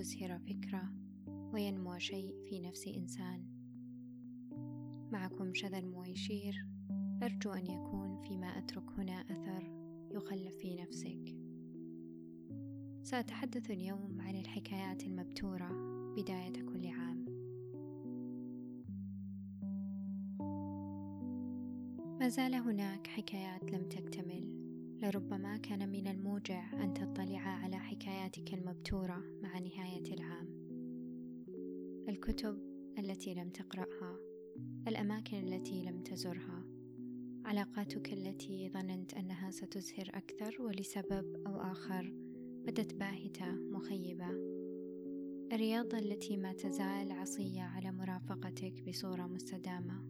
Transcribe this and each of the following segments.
تسهر فكرة وينمو شيء في نفس إنسان. معكم شذا المويشير أرجو أن يكون فيما أترك هنا أثر يخلف في نفسك. سأتحدث اليوم عن الحكايات المبتورة بداية كل عام. ما زال هناك حكايات لم تكتمل. لربما كان من الموجع أن تطلع على حكاياتك المبتورة مع نهاية العام. الكتب التي لم تقرأها الأماكن التي لم تزرها علاقاتك التي ظننت أنها ستزهر أكثر ولسبب أو آخر بدت باهتة مخيبة. الرياضة التي ما تزال عصية على مرافقتك بصورة مستدامة.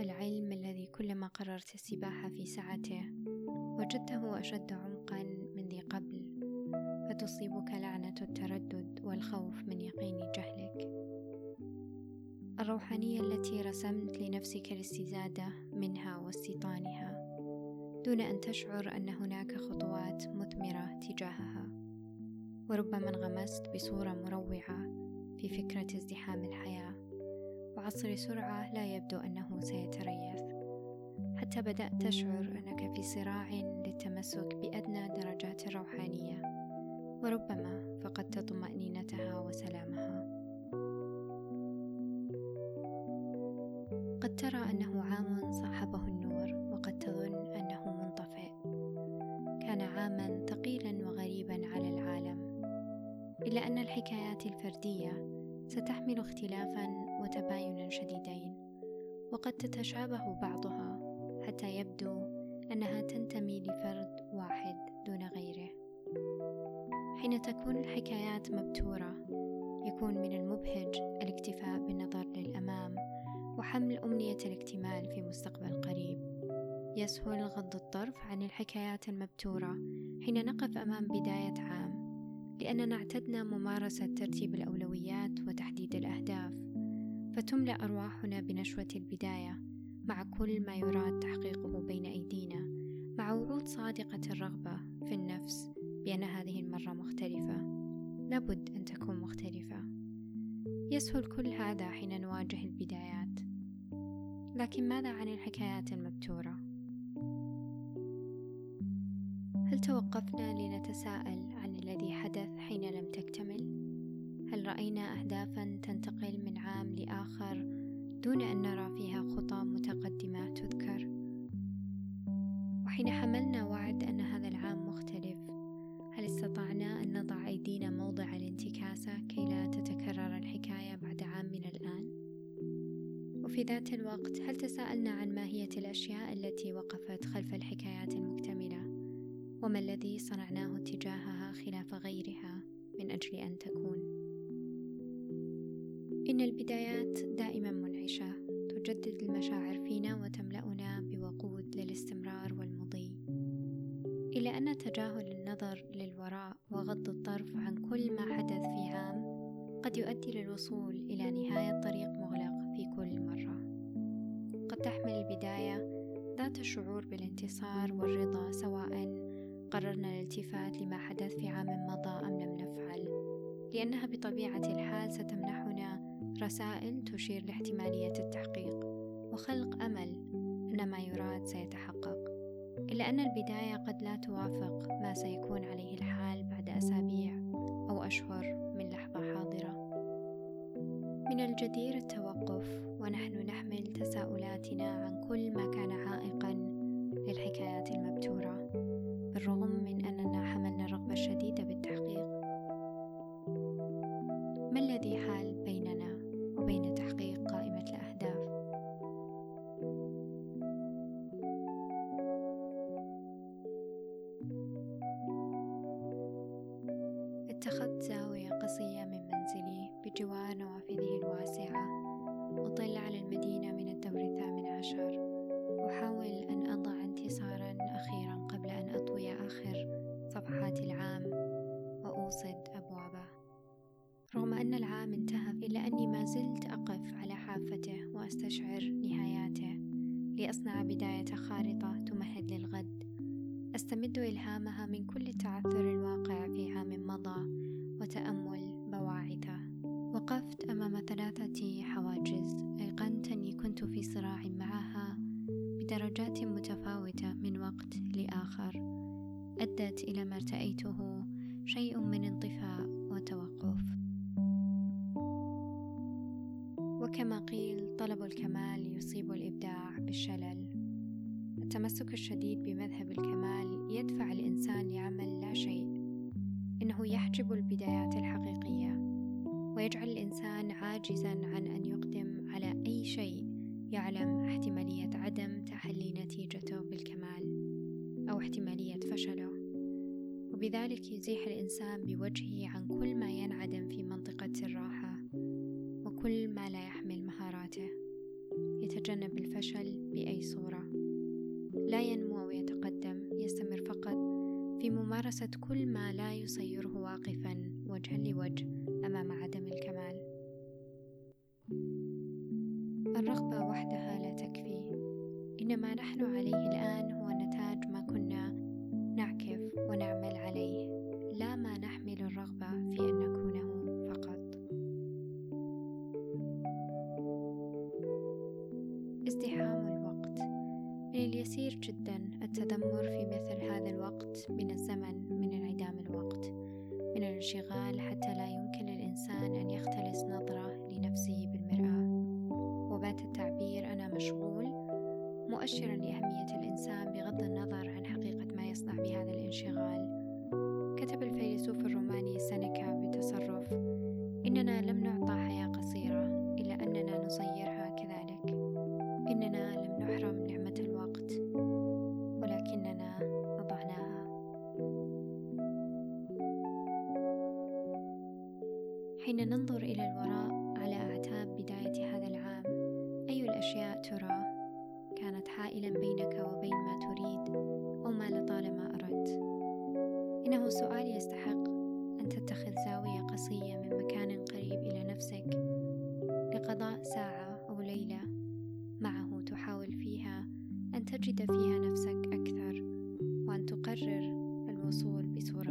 العلم كلما قررت السباحة في سعته وجدته أشد عمقا من ذي قبل فتصيبك لعنة التردد والخوف من يقين جهلك. الروحانية التي رسمت لنفسك الاستزادة منها واستيطانها دون أن تشعر أن هناك خطوات مثمرة تجاهها. وربما انغمست بصورة مروعة في فكرة ازدحام الحياة وعصر سرعة لا يبدو أنه سيتريث. حتى بدأت تشعر أنك في صراع للتمسك بأدنى درجات الروحانية وربما فقدت طمأنينتها وسلامها. قد ترى أنه عام صاحبه النور وقد تظن أنه منطفئ. كان عاما ثقيلا وغريبا على العالم. إلا أن الحكايات الفردية ستحمل اختلافا وتباينا شديدين وقد تتشابه بعضها حتى يبدو أنها تنتمي لفرد واحد دون غيره. حين تكون الحكايات مبتورة يكون من المبهج الاكتفاء بالنظر للأمام وحمل أمنية الاكتمال في مستقبل قريب. يسهل غض الطرف عن الحكايات المبتورة حين نقف أمام بداية عام لأننا اعتدنا ممارسة ترتيب الأولويات وتحديد الأهداف فتملأ أرواحنا بنشوة البداية مع كل ما يراد تحقيقه بين أيدينا مع وعود صادقة الرغبة في النفس بأن هذه المرة مختلفة. لابد أن تكون مختلفة. يسهل كل هذا حين نواجه البدايات. لكن ماذا عن الحكايات المبتورة؟ هل توقفنا لنتساءل عن الذي حدث حين لم تكتمل؟ هل رأينا اهدافا تنتقل من عام لآخر دون أن نرى فيها خطى وفي ذات الوقت هل تساءلنا عن ماهيه الأشياء التي وقفت خلف الحكايات المكتملة؟ وما الذي صنعناه تجاهها خلاف غيرها من أجل أن تكون؟ إن البدايات دائما منعشة تجدد المشاعر فينا وتملأنا بوقود للاستمرار والمضي. إلى أن تجاهل النظر للوراء وغض الطرف عن كل ما حدث في عام قد يؤدي للوصول إلى نهاية طريق كل مره قد تحمل البداية ذات الشعور بالانتصار والرضا سواء قررنا الالتفات لما حدث في عام مضى أم لم نفعل. لأنها بطبيعة الحال ستمنحنا رسائل تشير لاحتمالية التحقيق وخلق أمل أن ما يراد سيتحقق. إلا أن البداية قد لا توافق ما سيكون عليه الحال بعد أسابيع أو أشهر. من الجدير التوقف ونحن نحمل تساؤلاتنا عن كل ما كان عائقا للحكايات المبتورة بالرغم من أننا حملنا الرغبة الشديدة بالتحقيق ما الذي حال بيننا وبين تحقيق قائمة الأهداف؟ اتخذت زاوية قصية من منزلي بجوار نوافذه الواسعة. أطل على المدينة من الدور الثامن عشر. أحاول أن أضع انتصارا أخيرا قبل أن أطوي آخر صفحات العام وأوصد أبوابه. رغم أن العام انتهى إلا أني ما زلت أقف على حافته وأستشعر نهاياته. لأصنع بداية خارطة تمهد للغد. أستمد إلهامها من كل تعثر الواقع في عام مضى. وقفت أمام ثلاثة حواجز. أيقنت أني كنت في صراع معها بدرجات متفاوتة من وقت لآخر. أدت إلى ما ارتأيته شيء من انطفاء وتوقف. وكما قيل طلب الكمال يصيب الإبداع بالشلل. التمسك الشديد بمذهب الكمال يدفع الإنسان لعمل لا شيء. إنه يحجب البدايات الحقيقية. ويجعل الإنسان عاجزا عن أن يقدم على أي شيء يعلم احتمالية عدم تحلي نتيجته بالكمال أو احتمالية فشله. وبذلك يزيح الإنسان بوجهه عن كل ما ينعدم في منطقة الراحة وكل ما لا يحمل مهاراته. يتجنب الفشل بأي صورة. لا ينمو ويتقدم يستمر فقط في ممارسة كل ما لا يصيره واقفا وجها لوجه إنما نحن عليه الآن هو نتاج ما كنا نعكف ونعمل عليه. لا ما نحمل الرغبة في أن نكونه فقط. ازدحام الوقت. من اليسير جدا التذمر في مثل هذا الوقت من الزمن من انعدام الوقت. من الانشغال حتى لا يمكن للإنسان أن يختلس نظرة لنفسه. مؤشرا لأهمية الإنسان بغض النظر عن حقيقة ما يصنع بهذا الانشغال. كتب الفيلسوف الروماني سينيكا بتصرف إننا لم نعطى حياة قصيرة إلا أننا نصيرها كذلك. إننا لم نحرم نعمة الوقت ولكننا أضعناها. حين ننظر إلى الوراء على أعتاب بداية هذا العام أي الأشياء ترى كانت حائلا بينك وبين ما تريد أو ما لطالما أردت. إنه سؤال يستحق أن تتخذ زاوية قصية من مكان قريب إلى نفسك لقضاء ساعة أو ليلة معه تحاول فيها أن تجد فيها نفسك أكثر وأن تقرر الوصول بصورة